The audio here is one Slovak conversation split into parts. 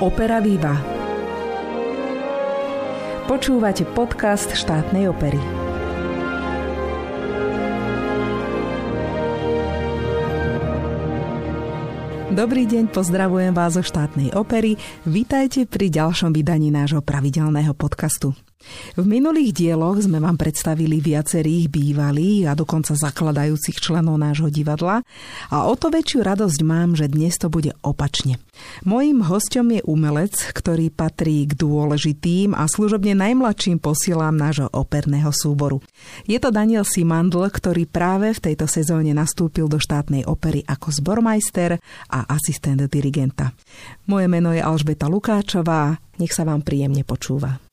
Opera Viva. Počúvate podcast štátnej opery. Dobrý deň, pozdravujem vás zo štátnej opery. Vítajte pri ďalšom vydaní nášho pravidelného podcastu. V minulých dieloch sme vám predstavili viacerých bývalých a dokonca zakladajúcich členov nášho divadla a o to väčšiu radosť mám, že dnes to bude opačne. Mojím hostom je umelec, ktorý patrí k dôležitým a služobne najmladším posílám nášho operného súboru. Je to Daniel Simandl, ktorý práve v tejto sezóne nastúpil do štátnej opery ako zbormajster a asistent dirigenta. Moje meno je Alžbeta Lukáčová, nech sa vám príjemne počúva.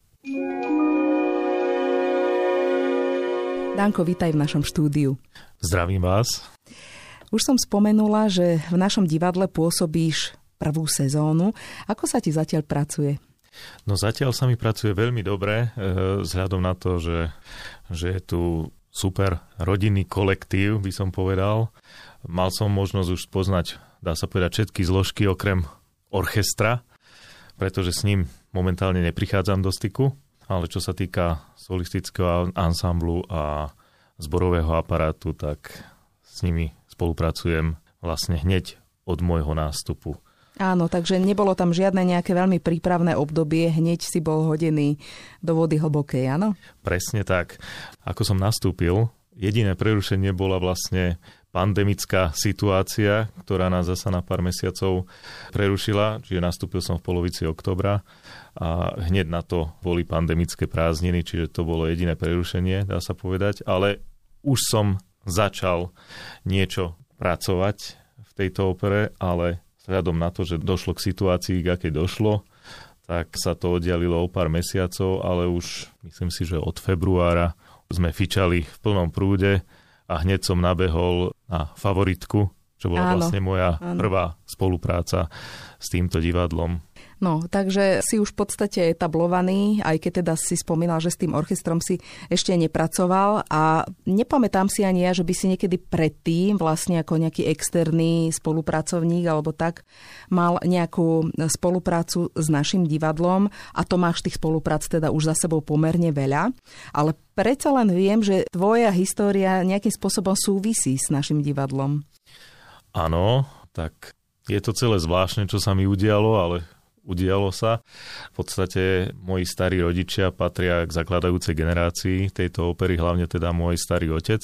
Danko, vítaj v našom štúdiu. Zdravím vás. Už som spomenula, že v našom divadle pôsobíš prvú sezónu. Ako sa ti zatiaľ pracuje? No zatiaľ sa mi pracuje veľmi dobre, eh, vzhľadom na to, že, že je tu super rodinný kolektív, by som povedal. Mal som možnosť už poznať, dá sa povedať, všetky zložky okrem orchestra, pretože s ním momentálne neprichádzam do styku ale čo sa týka solistického ansamblu a zborového aparátu, tak s nimi spolupracujem vlastne hneď od môjho nástupu. Áno, takže nebolo tam žiadne nejaké veľmi prípravné obdobie, hneď si bol hodený do vody hlbokej, áno? Presne tak. Ako som nastúpil, jediné prerušenie bola vlastne pandemická situácia, ktorá nás zasa na pár mesiacov prerušila, čiže nastúpil som v polovici oktobra a hneď na to boli pandemické prázdniny, čiže to bolo jediné prerušenie, dá sa povedať, ale už som začal niečo pracovať v tejto opere, ale vzhľadom na to, že došlo k situácii, k akej došlo, tak sa to oddialilo o pár mesiacov, ale už myslím si, že od februára sme fičali v plnom prúde a hneď som nabehol na favoritku, čo bola áno, vlastne moja áno. prvá spolupráca s týmto divadlom. No, takže si už v podstate etablovaný, aj keď teda si spomínal, že s tým orchestrom si ešte nepracoval. A nepamätám si ani ja, že by si niekedy predtým vlastne ako nejaký externý spolupracovník alebo tak mal nejakú spoluprácu s našim divadlom. A to máš tých spoluprác teda už za sebou pomerne veľa, ale predsa len viem, že tvoja história nejakým spôsobom súvisí s našim divadlom. Áno, tak je to celé zvláštne, čo sa mi udialo, ale udialo sa. V podstate moji starí rodičia patria k zakladajúcej generácii tejto opery, hlavne teda môj starý otec,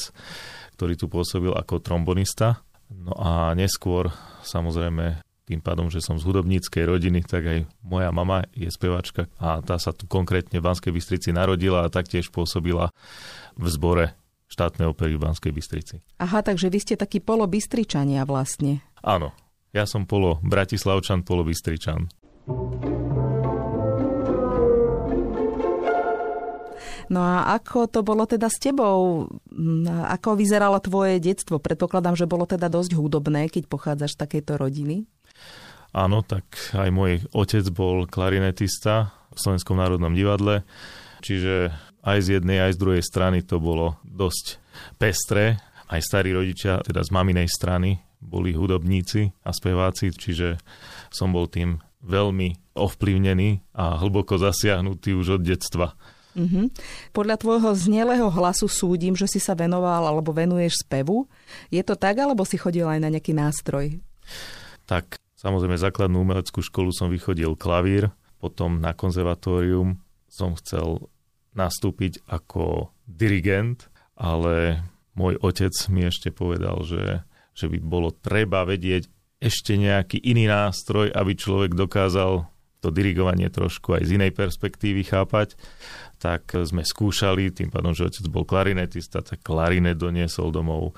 ktorý tu pôsobil ako trombonista. No a neskôr, samozrejme, tým pádom, že som z hudobníckej rodiny, tak aj moja mama je spevačka a tá sa tu konkrétne v Banskej Bystrici narodila a taktiež pôsobila v zbore štátnej opery v Banskej Bystrici. Aha, takže vy ste takí polobystričania vlastne. Áno, ja som polo Bratislavčan, polo Bystričan. No a ako to bolo teda s tebou? Ako vyzeralo tvoje detstvo? Predpokladám, že bolo teda dosť hudobné, keď pochádzaš z takejto rodiny. Áno, tak aj môj otec bol klarinetista v Slovenskom národnom divadle, čiže aj z jednej, aj z druhej strany to bolo dosť pestré. Aj starí rodičia, teda z maminej strany, boli hudobníci a speváci, čiže som bol tým veľmi ovplyvnený a hlboko zasiahnutý už od detstva. Mm-hmm. Podľa tvojho znelého hlasu súdim, že si sa venoval alebo venuješ spevu. Je to tak, alebo si chodil aj na nejaký nástroj? Tak, samozrejme, základnú umeleckú školu som vychodil klavír, potom na konzervatórium som chcel nastúpiť ako dirigent, ale môj otec mi ešte povedal, že, že by bolo treba vedieť ešte nejaký iný nástroj, aby človek dokázal to dirigovanie trošku aj z inej perspektívy chápať, tak sme skúšali, tým pádom, že otec bol klarinetista, tak klarinet doniesol domov,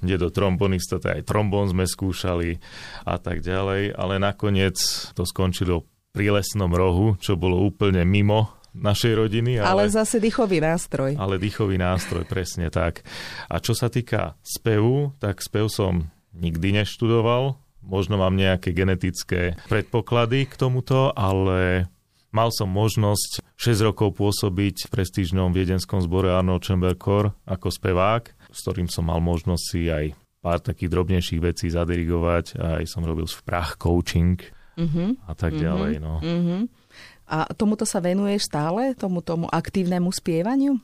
do trombonista, tak aj trombón sme skúšali a tak ďalej, ale nakoniec to skončilo pri lesnom rohu, čo bolo úplne mimo našej rodiny. Ale, ale zase dýchový nástroj. Ale dýchový nástroj, presne tak. A čo sa týka spevu, tak spev som nikdy neštudoval, možno mám nejaké genetické predpoklady k tomuto, ale mal som možnosť 6 rokov pôsobiť v prestížnom viedenskom zbore Arnold Chamber Corps ako spevák, s ktorým som mal možnosť si aj pár takých drobnejších vecí zadirigovať. Aj som robil sprach coaching uh-huh. a tak uh-huh. ďalej. No. Uh-huh. A tomuto sa venuješ stále, tomu, tomu aktívnemu spievaniu?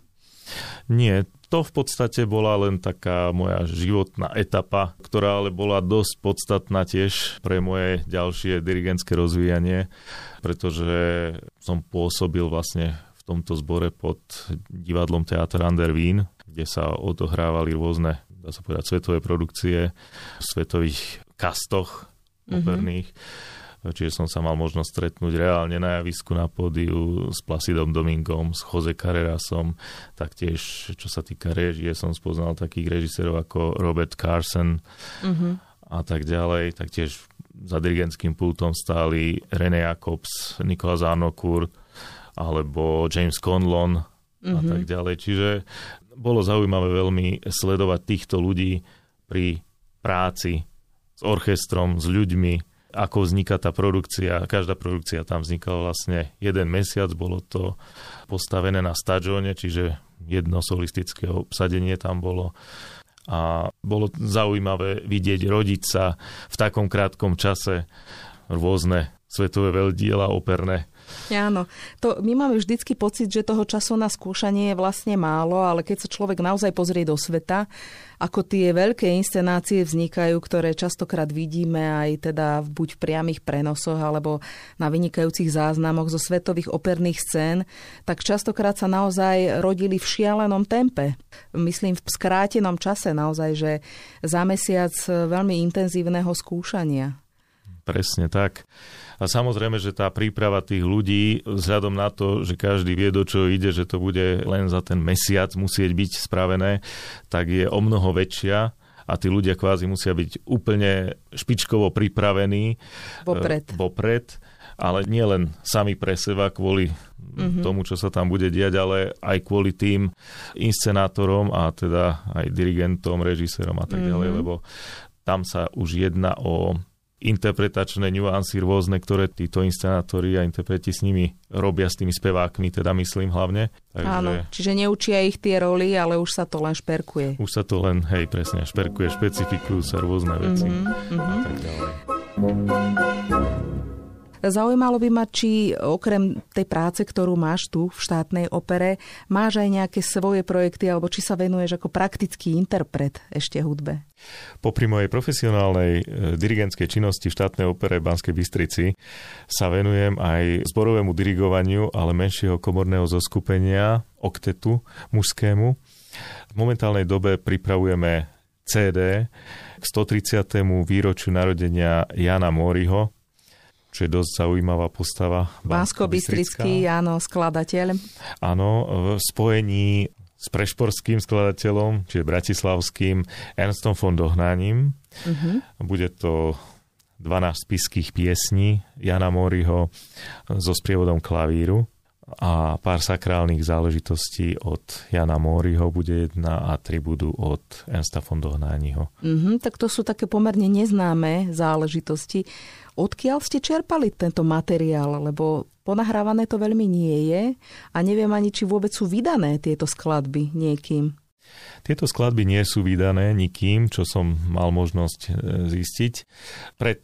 Nie, to v podstate bola len taká moja životná etapa, ktorá ale bola dosť podstatná tiež pre moje ďalšie dirigentské rozvíjanie, pretože som pôsobil vlastne v tomto zbore pod divadlom Teatr Ander Wien, kde sa odohrávali rôzne, dá sa povedať, svetové produkcie v svetových kastoch mhm. operných. Mm-hmm čiže som sa mal možnosť stretnúť reálne na javisku na pódiu s Placidom Domingom, s Jose Carrerasom, taktiež čo sa týka režie som spoznal takých režisérov ako Robert Carson uh-huh. a tak ďalej, taktiež za dirigentským pultom stáli René Jacobs, Nicolas Arnocourt alebo James Conlon uh-huh. a mhm. tak ďalej. Čiže bolo zaujímavé veľmi sledovať týchto ľudí pri práci s orchestrom, s ľuďmi, ako vzniká tá produkcia. Každá produkcia tam vznikala vlastne jeden mesiac, bolo to postavené na stadióne, čiže jedno solistické obsadenie tam bolo. A bolo zaujímavé vidieť rodiť sa v takom krátkom čase rôzne svetové veľdiela operné Áno, to, my máme vždycky pocit, že toho času na skúšanie je vlastne málo, ale keď sa človek naozaj pozrie do sveta, ako tie veľké inscenácie vznikajú, ktoré častokrát vidíme aj teda buď v priamých prenosoch alebo na vynikajúcich záznamoch zo svetových operných scén, tak častokrát sa naozaj rodili v šialenom tempe. Myslím v skrátenom čase naozaj, že za mesiac veľmi intenzívneho skúšania. Presne tak. A samozrejme, že tá príprava tých ľudí, vzhľadom na to, že každý vie, do čo ide, že to bude len za ten mesiac musieť byť spravené, tak je o mnoho väčšia a tí ľudia kvázi musia byť úplne špičkovo pripravení vopred. E, vopred ale nie len sami pre seba kvôli mm-hmm. tomu, čo sa tam bude diať, ale aj kvôli tým inscenátorom a teda aj dirigentom, režisérom a tak mm-hmm. ďalej, lebo tam sa už jedná o interpretačné nuancy rôzne, ktoré títo inscenátori a interpreti s nimi robia s tými spevákmi, teda myslím hlavne. Takže... Áno, čiže neučia ich tie roly, ale už sa to len šperkuje. Už sa to len, hej, presne, šperkuje, špecifikujú sa rôzne veci mm-hmm. a tak ďalej. Zaujímalo by ma, či okrem tej práce, ktorú máš tu v štátnej opere, máš aj nejaké svoje projekty, alebo či sa venuješ ako praktický interpret ešte hudbe? Popri mojej profesionálnej e, dirigentskej činnosti v štátnej opere Banskej Bystrici sa venujem aj zborovému dirigovaniu, ale menšieho komorného zoskupenia, oktetu mužskému. V momentálnej dobe pripravujeme CD k 130. výročiu narodenia Jana Moriho, čo je dosť zaujímavá postava. bansko bystrický áno, skladateľ. Áno, v spojení s prešporským skladateľom, čiže bratislavským Ernstom von Dohnáním. Uh-huh. Bude to 12 spiských piesní Jana Moriho so sprievodom klavíru a pár sakrálnych záležitostí od Jana Moriho bude jedna a tri budú od Ernsta von Dohnániho. Uh-huh, tak to sú také pomerne neznáme záležitosti. Odkiaľ ste čerpali tento materiál? Lebo ponahrávané to veľmi nie je a neviem ani, či vôbec sú vydané tieto skladby niekým. Tieto skladby nie sú vydané nikým, čo som mal možnosť e, zistiť. Pred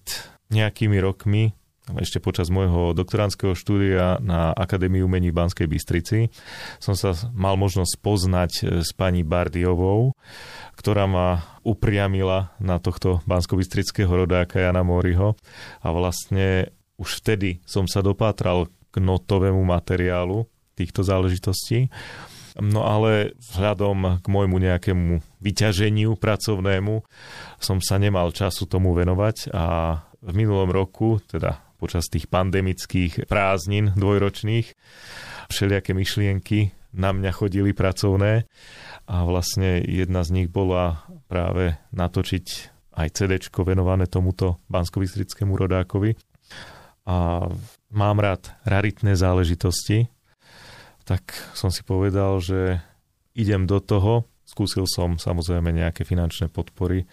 nejakými rokmi ešte počas môjho doktoránskeho štúdia na Akadémii umení v Banskej Bystrici som sa mal možnosť poznať e, s pani Bardiovou, ktorá ma upriamila na tohto bansko-bystrického rodáka Jana Moriho a vlastne už vtedy som sa dopátral k notovému materiálu týchto záležitostí. No ale vzhľadom k môjmu nejakému vyťaženiu pracovnému som sa nemal času tomu venovať a v minulom roku, teda počas tých pandemických prázdnin dvojročných. Všelijaké myšlienky na mňa chodili pracovné a vlastne jedna z nich bola práve natočiť aj CD venované tomuto bansko rodákovi. A mám rád raritné záležitosti, tak som si povedal, že idem do toho. Skúsil som samozrejme nejaké finančné podpory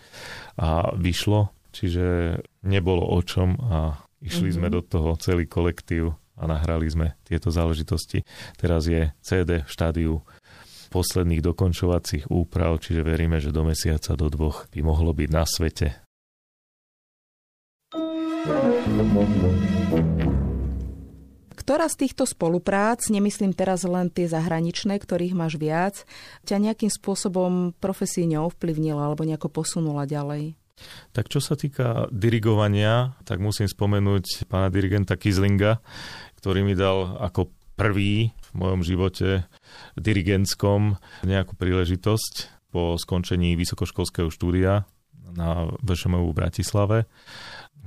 a vyšlo, čiže nebolo o čom a Išli mm-hmm. sme do toho celý kolektív a nahrali sme tieto záležitosti. Teraz je CD v štádiu posledných dokončovacích úprav, čiže veríme, že do mesiaca, do dvoch by mohlo byť na svete. Ktorá z týchto spoluprác, nemyslím teraz len tie zahraničné, ktorých máš viac, ťa nejakým spôsobom profesíne ovplyvnila alebo nejako posunula ďalej? Tak čo sa týka dirigovania, tak musím spomenúť pána dirigenta Kizlinga, ktorý mi dal ako prvý v mojom živote dirigentskom nejakú príležitosť po skončení vysokoškolského štúdia na VŠMU v Bratislave.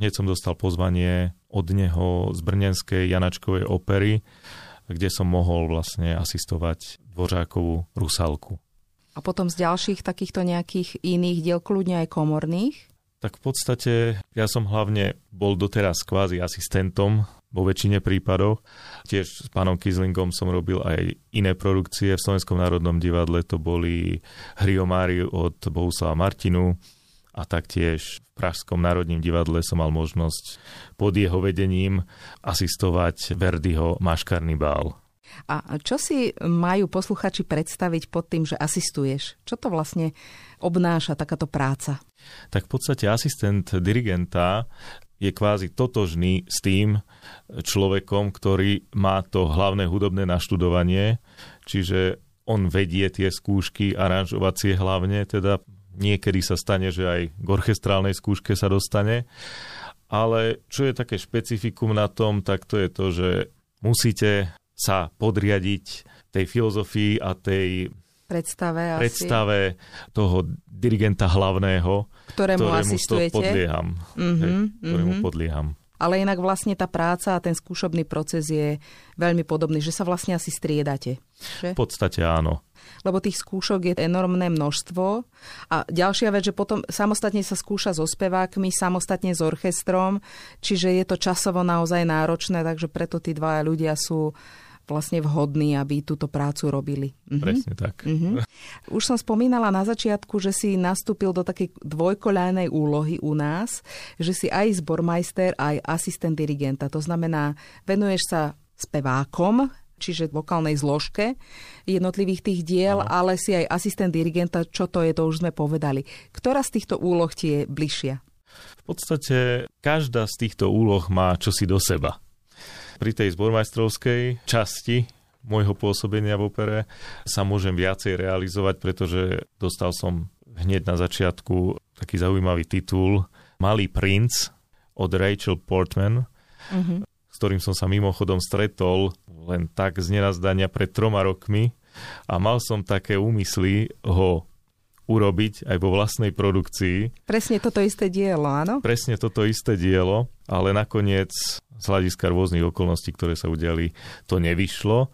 Hneď som dostal pozvanie od neho z Brnenskej Janačkovej opery, kde som mohol vlastne asistovať Dvořákovú Rusalku. A potom z ďalších takýchto nejakých iných diel, kľudne aj komorných? Tak v podstate ja som hlavne bol doteraz kvázi asistentom vo väčšine prípadov. Tiež s pánom Kizlingom som robil aj iné produkcie. V Slovenskom národnom divadle to boli Hry o Máriu od Bohuslava Martinu, a taktiež v Pražskom národním divadle som mal možnosť pod jeho vedením asistovať Verdiho Maškarný bál. A čo si majú posluchači predstaviť pod tým, že asistuješ? Čo to vlastne obnáša takáto práca? Tak v podstate asistent dirigenta je kvázi totožný s tým človekom, ktorý má to hlavné hudobné naštudovanie, čiže on vedie tie skúšky aranžovacie hlavne, teda Niekedy sa stane, že aj k orchestrálnej skúške sa dostane. Ale čo je také špecifikum na tom, tak to je to, že musíte sa podriadiť tej filozofii a tej predstave, asi. predstave toho dirigenta hlavného, ktorému, ktorému asistujete. Podlieham. Mm-hmm, hej, ktorému mm-hmm. podlieham. Ale inak vlastne tá práca a ten skúšobný proces je veľmi podobný, že sa vlastne asi striedate. Že? V podstate áno lebo tých skúšok je enormné množstvo. A ďalšia vec, že potom samostatne sa skúša so spevákmi, samostatne s orchestrom, čiže je to časovo naozaj náročné, takže preto tí dvaja ľudia sú vlastne vhodní, aby túto prácu robili. Mhm. Presne tak. Mhm. Už som spomínala na začiatku, že si nastúpil do takej dvojkoľajnej úlohy u nás, že si aj zbormajster, aj asistent dirigenta. To znamená, venuješ sa spevákom, čiže vokálnej zložke jednotlivých tých diel, Aha. ale si aj asistent dirigenta, čo to je, to už sme povedali. Ktorá z týchto úloh ti je bližšia? V podstate každá z týchto úloh má čosi do seba. Pri tej zbormajstrovskej časti môjho pôsobenia v opere sa môžem viacej realizovať, pretože dostal som hneď na začiatku taký zaujímavý titul Malý princ od Rachel Portman. Uh-huh ktorým som sa mimochodom stretol len tak z nenazdania pred troma rokmi a mal som také úmysly ho urobiť aj vo vlastnej produkcii. Presne toto isté dielo, áno? Presne toto isté dielo, ale nakoniec z hľadiska rôznych okolností, ktoré sa udiali, to nevyšlo.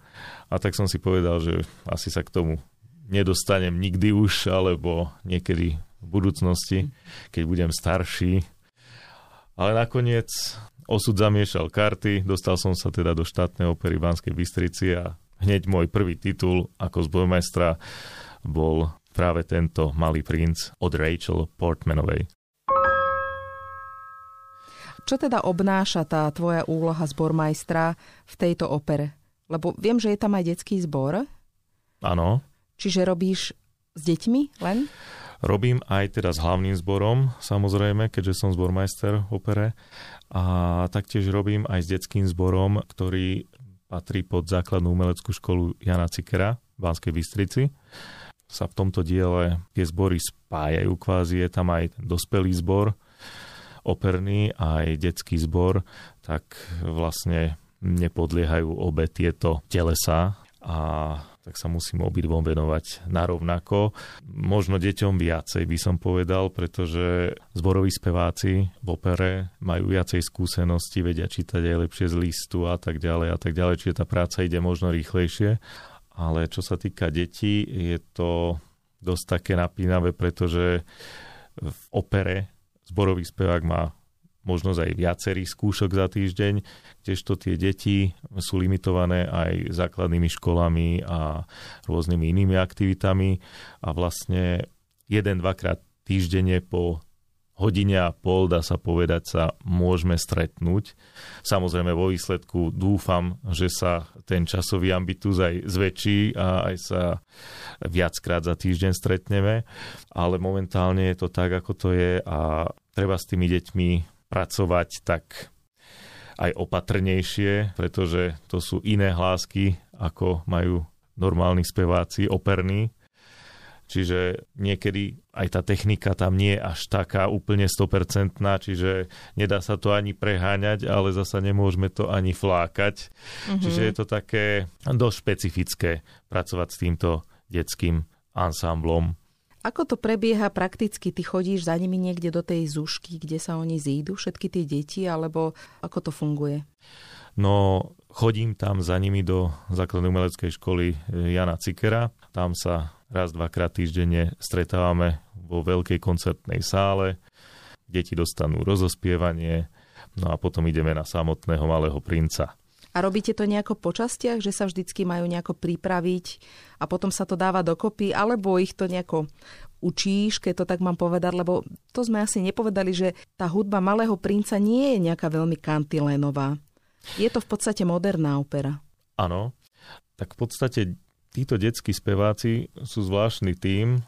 A tak som si povedal, že asi sa k tomu nedostanem nikdy už, alebo niekedy v budúcnosti, keď budem starší. Ale nakoniec osud zamiešal karty, dostal som sa teda do štátnej opery Banskej Bystrici a hneď môj prvý titul ako zbojmajstra bol práve tento Malý princ od Rachel Portmanovej. Čo teda obnáša tá tvoja úloha zbormajstra v tejto opere? Lebo viem, že je tam aj detský zbor. Áno. Čiže robíš s deťmi len? Robím aj teda s hlavným zborom, samozrejme, keďže som zbormajster v opere. A taktiež robím aj s detským zborom, ktorý patrí pod základnú umeleckú školu Jana Cikera v Banskej Bystrici. Sa v tomto diele tie zbory spájajú kvázi, je tam aj dospelý zbor, operný aj detský zbor, tak vlastne nepodliehajú obe tieto telesa a tak sa musím obidvom venovať narovnako. Možno deťom viacej by som povedal, pretože zboroví speváci v opere majú viacej skúsenosti, vedia čítať aj lepšie z listu a tak ďalej a tak ďalej, čiže tá práca ide možno rýchlejšie. Ale čo sa týka detí, je to dosť také napínavé, pretože v opere zborový spevák má možnosť aj viacerých skúšok za týždeň, kdežto tie deti sú limitované aj základnými školami a rôznymi inými aktivitami. A vlastne jeden, dvakrát týždenne po hodine a pol, dá sa povedať, sa môžeme stretnúť. Samozrejme vo výsledku dúfam, že sa ten časový ambitus aj zväčší a aj sa viackrát za týždeň stretneme, ale momentálne je to tak, ako to je a treba s tými deťmi pracovať tak aj opatrnejšie, pretože to sú iné hlásky, ako majú normálni speváci, operní. Čiže niekedy aj tá technika tam nie je až taká úplne 100%, čiže nedá sa to ani preháňať, ale zasa nemôžeme to ani flákať. Mm-hmm. Čiže je to také dosť špecifické pracovať s týmto detským ansámblom. Ako to prebieha prakticky? Ty chodíš za nimi niekde do tej zušky, kde sa oni zídu, všetky tie deti, alebo ako to funguje? No, chodím tam za nimi do základnej umeleckej školy Jana Cikera. Tam sa raz, dvakrát týždenne stretávame vo veľkej koncertnej sále. Deti dostanú rozospievanie, no a potom ideme na samotného malého princa. A robíte to nejako po častiach, že sa vždycky majú nejako pripraviť a potom sa to dáva dokopy, alebo ich to nejako učíš, keď to tak mám povedať, lebo to sme asi nepovedali, že tá hudba Malého princa nie je nejaká veľmi kantilénová. Je to v podstate moderná opera. Áno, tak v podstate títo detskí speváci sú zvláštny tým,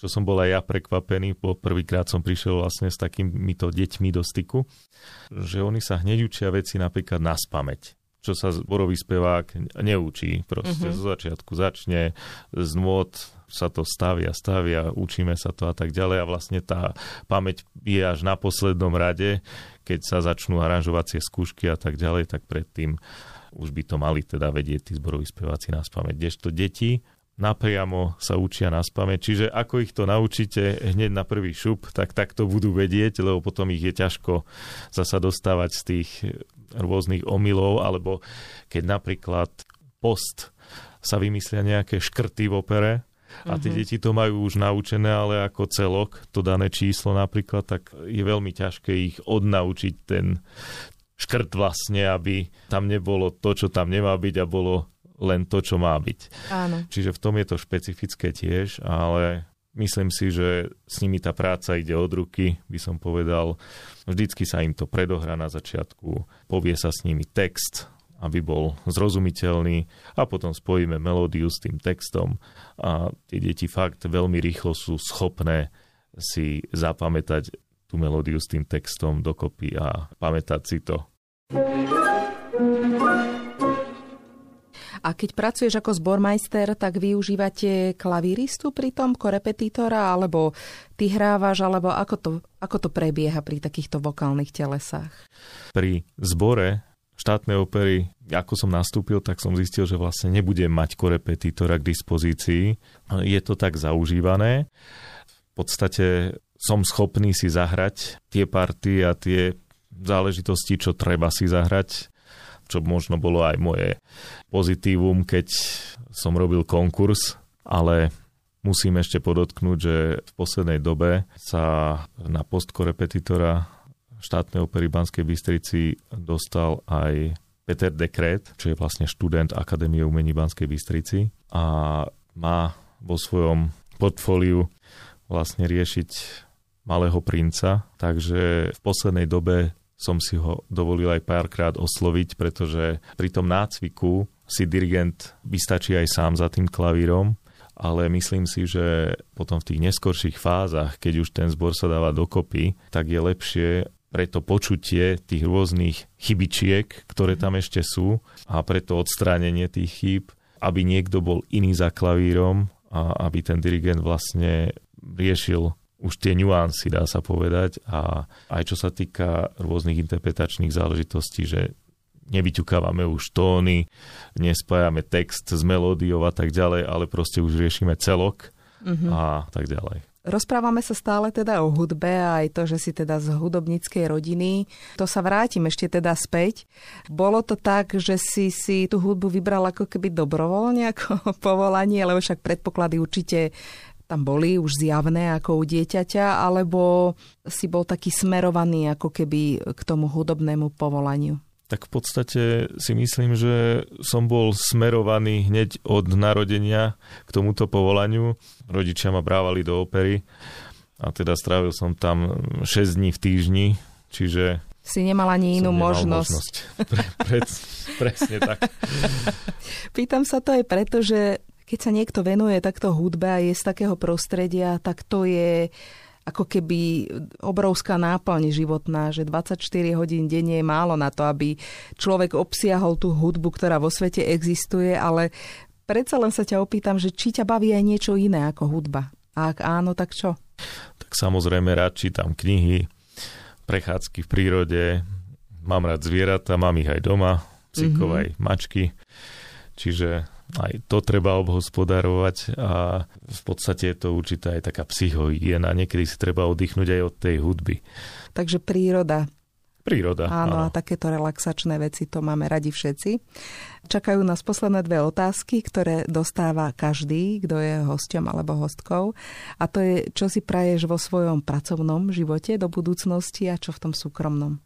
čo som bol aj ja prekvapený, po prvýkrát som prišiel vlastne s takýmito deťmi do styku, že oni sa hneď učia veci napríklad na spameť čo sa zborový spevák neučí. Proste uh-huh. zo začiatku začne, z nôd sa to stavia, stavia, učíme sa to a tak ďalej a vlastne tá pamäť je až na poslednom rade, keď sa začnú aranžovacie skúšky a tak ďalej, tak predtým už by to mali teda vedieť tí zboroví speváci na spameť. Kdežto deti napriamo sa učia na spame. Čiže ako ich to naučíte hneď na prvý šup, tak tak to budú vedieť, lebo potom ich je ťažko zasa dostávať z tých rôznych omylov, alebo keď napríklad post sa vymyslia nejaké škrty v opere, a tie uh-huh. deti to majú už naučené, ale ako celok, to dané číslo napríklad, tak je veľmi ťažké ich odnaučiť ten škrt vlastne, aby tam nebolo to, čo tam nemá byť a bolo len to, čo má byť. Áno. Čiže v tom je to špecifické tiež, ale myslím si, že s nimi tá práca ide od ruky, by som povedal. Vždycky sa im to predohrá na začiatku, povie sa s nimi text, aby bol zrozumiteľný a potom spojíme melódiu s tým textom a tie deti fakt veľmi rýchlo sú schopné si zapamätať tú melódiu s tým textom dokopy a pamätať si to. A keď pracuješ ako zbormajster, tak využívate klavíristu pri tom, korepetitora, alebo ty hrávaš, alebo ako to, ako to prebieha pri takýchto vokálnych telesách? Pri zbore štátnej opery, ako som nastúpil, tak som zistil, že vlastne nebudem mať korepetitora k dispozícii. Je to tak zaužívané. V podstate som schopný si zahrať tie party a tie záležitosti, čo treba si zahrať čo možno bolo aj moje pozitívum, keď som robil konkurs, ale musím ešte podotknúť, že v poslednej dobe sa na post korepetitora štátnej opery Banskej Bystrici dostal aj Peter Dekret, čo je vlastne študent Akadémie umení Banskej Bystrici a má vo svojom portfóliu vlastne riešiť malého princa, takže v poslednej dobe som si ho dovolil aj párkrát osloviť, pretože pri tom nácviku si dirigent vystačí aj sám za tým klavírom, ale myslím si, že potom v tých neskorších fázach, keď už ten zbor sa dáva dokopy, tak je lepšie pre to počutie tých rôznych chybičiek, ktoré tam ešte sú a pre to odstránenie tých chýb, aby niekto bol iný za klavírom a aby ten dirigent vlastne riešil už tie nuancy, dá sa povedať. A aj čo sa týka rôznych interpretačných záležitostí, že nevyťukávame už tóny, nespájame text s melódiou a tak ďalej, ale proste už riešime celok mm-hmm. a tak ďalej. Rozprávame sa stále teda o hudbe a aj to, že si teda z hudobníckej rodiny. To sa vrátim ešte teda späť. Bolo to tak, že si si tú hudbu vybral ako keby dobrovoľne ako povolanie, lebo však predpoklady určite tam boli už zjavné ako u dieťaťa, alebo si bol taký smerovaný ako keby k tomu hudobnému povolaniu? Tak v podstate si myslím, že som bol smerovaný hneď od narodenia k tomuto povolaniu. Rodičia ma brávali do opery a teda strávil som tam 6 dní v týždni, čiže si nemal ani inú možnosť. možnosť. Pre, pre, presne tak. Pýtam sa to aj preto, že keď sa niekto venuje takto hudbe a je z takého prostredia, tak to je ako keby obrovská náplň životná, že 24 hodín denne je málo na to, aby človek obsiahol tú hudbu, ktorá vo svete existuje, ale predsa len sa ťa opýtam, že či ťa baví aj niečo iné ako hudba. A ak áno, tak čo? Tak samozrejme rád čítam knihy, prechádzky v prírode, mám rád zvieratá, mám ich aj doma, psíkov mm-hmm. aj mačky. Čiže aj to treba obhospodarovať a v podstate je to určitá aj taká psychohygiena. Niekedy si treba oddychnúť aj od tej hudby. Takže príroda. Príroda, áno. áno. a takéto relaxačné veci, to máme radi všetci. Čakajú nás posledné dve otázky, ktoré dostáva každý, kto je hosťom alebo hostkou. A to je, čo si praješ vo svojom pracovnom živote do budúcnosti a čo v tom súkromnom.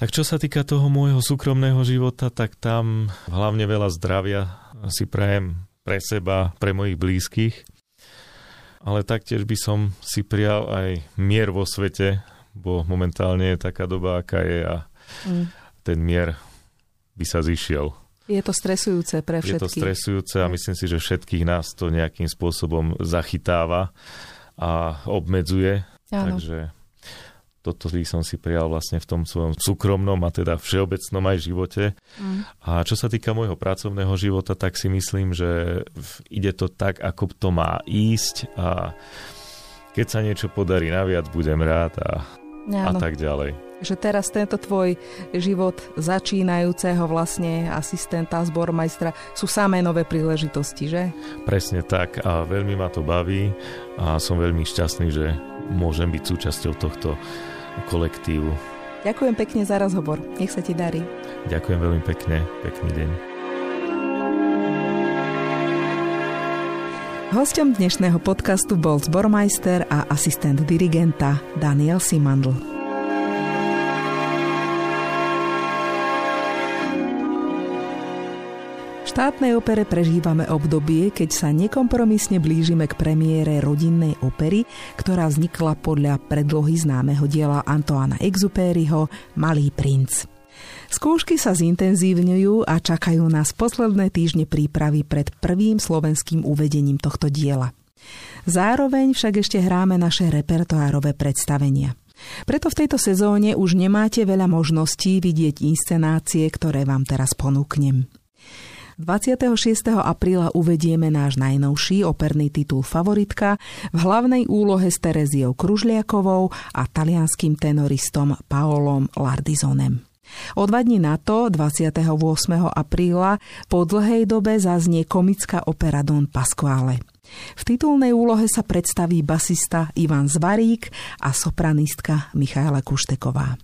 Tak čo sa týka toho môjho súkromného života, tak tam hlavne veľa zdravia, si prajem pre seba, pre mojich blízkych, ale taktiež by som si prijal aj mier vo svete, bo momentálne je taká doba, aká je a mm. ten mier by sa zišiel. Je to stresujúce pre všetkých. Je to stresujúce a myslím si, že všetkých nás to nejakým spôsobom zachytáva a obmedzuje. Áno. Takže toto by som si prijal vlastne v tom svojom súkromnom a teda všeobecnom aj živote. Mm. A čo sa týka môjho pracovného života, tak si myslím, že ide to tak, ako to má ísť a keď sa niečo podarí naviac, budem rád a, a tak ďalej. Že teraz tento tvoj život začínajúceho vlastne asistenta, zbormajstra sú samé nové príležitosti, že? Presne tak a veľmi ma to baví a som veľmi šťastný, že môžem byť súčasťou tohto kolektívu. Ďakujem pekne za rozhovor. Nech sa ti darí. Ďakujem veľmi pekne. Pekný deň. Hosťom dnešného podcastu bol zbormajster a asistent dirigenta Daniel Simandl. štátnej opere prežívame obdobie, keď sa nekompromisne blížime k premiére rodinnej opery, ktorá vznikla podľa predlohy známeho diela Antoana Exupériho Malý princ. Skúšky sa zintenzívňujú a čakajú nás posledné týždne prípravy pred prvým slovenským uvedením tohto diela. Zároveň však ešte hráme naše repertoárové predstavenia. Preto v tejto sezóne už nemáte veľa možností vidieť inscenácie, ktoré vám teraz ponúknem. 26. apríla uvedieme náš najnovší operný titul Favoritka v hlavnej úlohe s Tereziou Kružliakovou a talianským tenoristom Paolom Lardizonem. O dva dní na to, 28. apríla, po dlhej dobe zaznie komická opera Don Pasquale. V titulnej úlohe sa predstaví basista Ivan Zvarík a sopranistka Michaela Kušteková.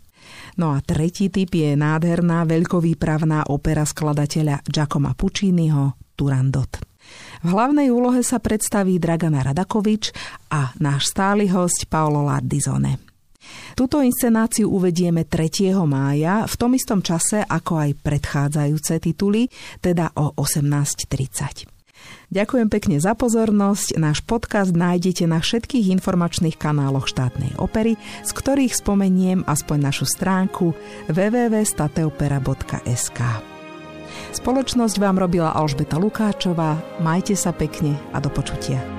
No a tretí typ je nádherná veľkovýpravná opera skladateľa Giacomo Pucciniho Turandot. V hlavnej úlohe sa predstaví Dragana Radakovič a náš stály host Paolo Lardizone. Túto inscenáciu uvedieme 3. mája v tom istom čase ako aj predchádzajúce tituly, teda o 18.30. Ďakujem pekne za pozornosť. Náš podcast nájdete na všetkých informačných kanáloch štátnej opery, z ktorých spomeniem aspoň našu stránku www.stateopera.sk. Spoločnosť vám robila Alžbeta Lukáčová. Majte sa pekne a do počutia.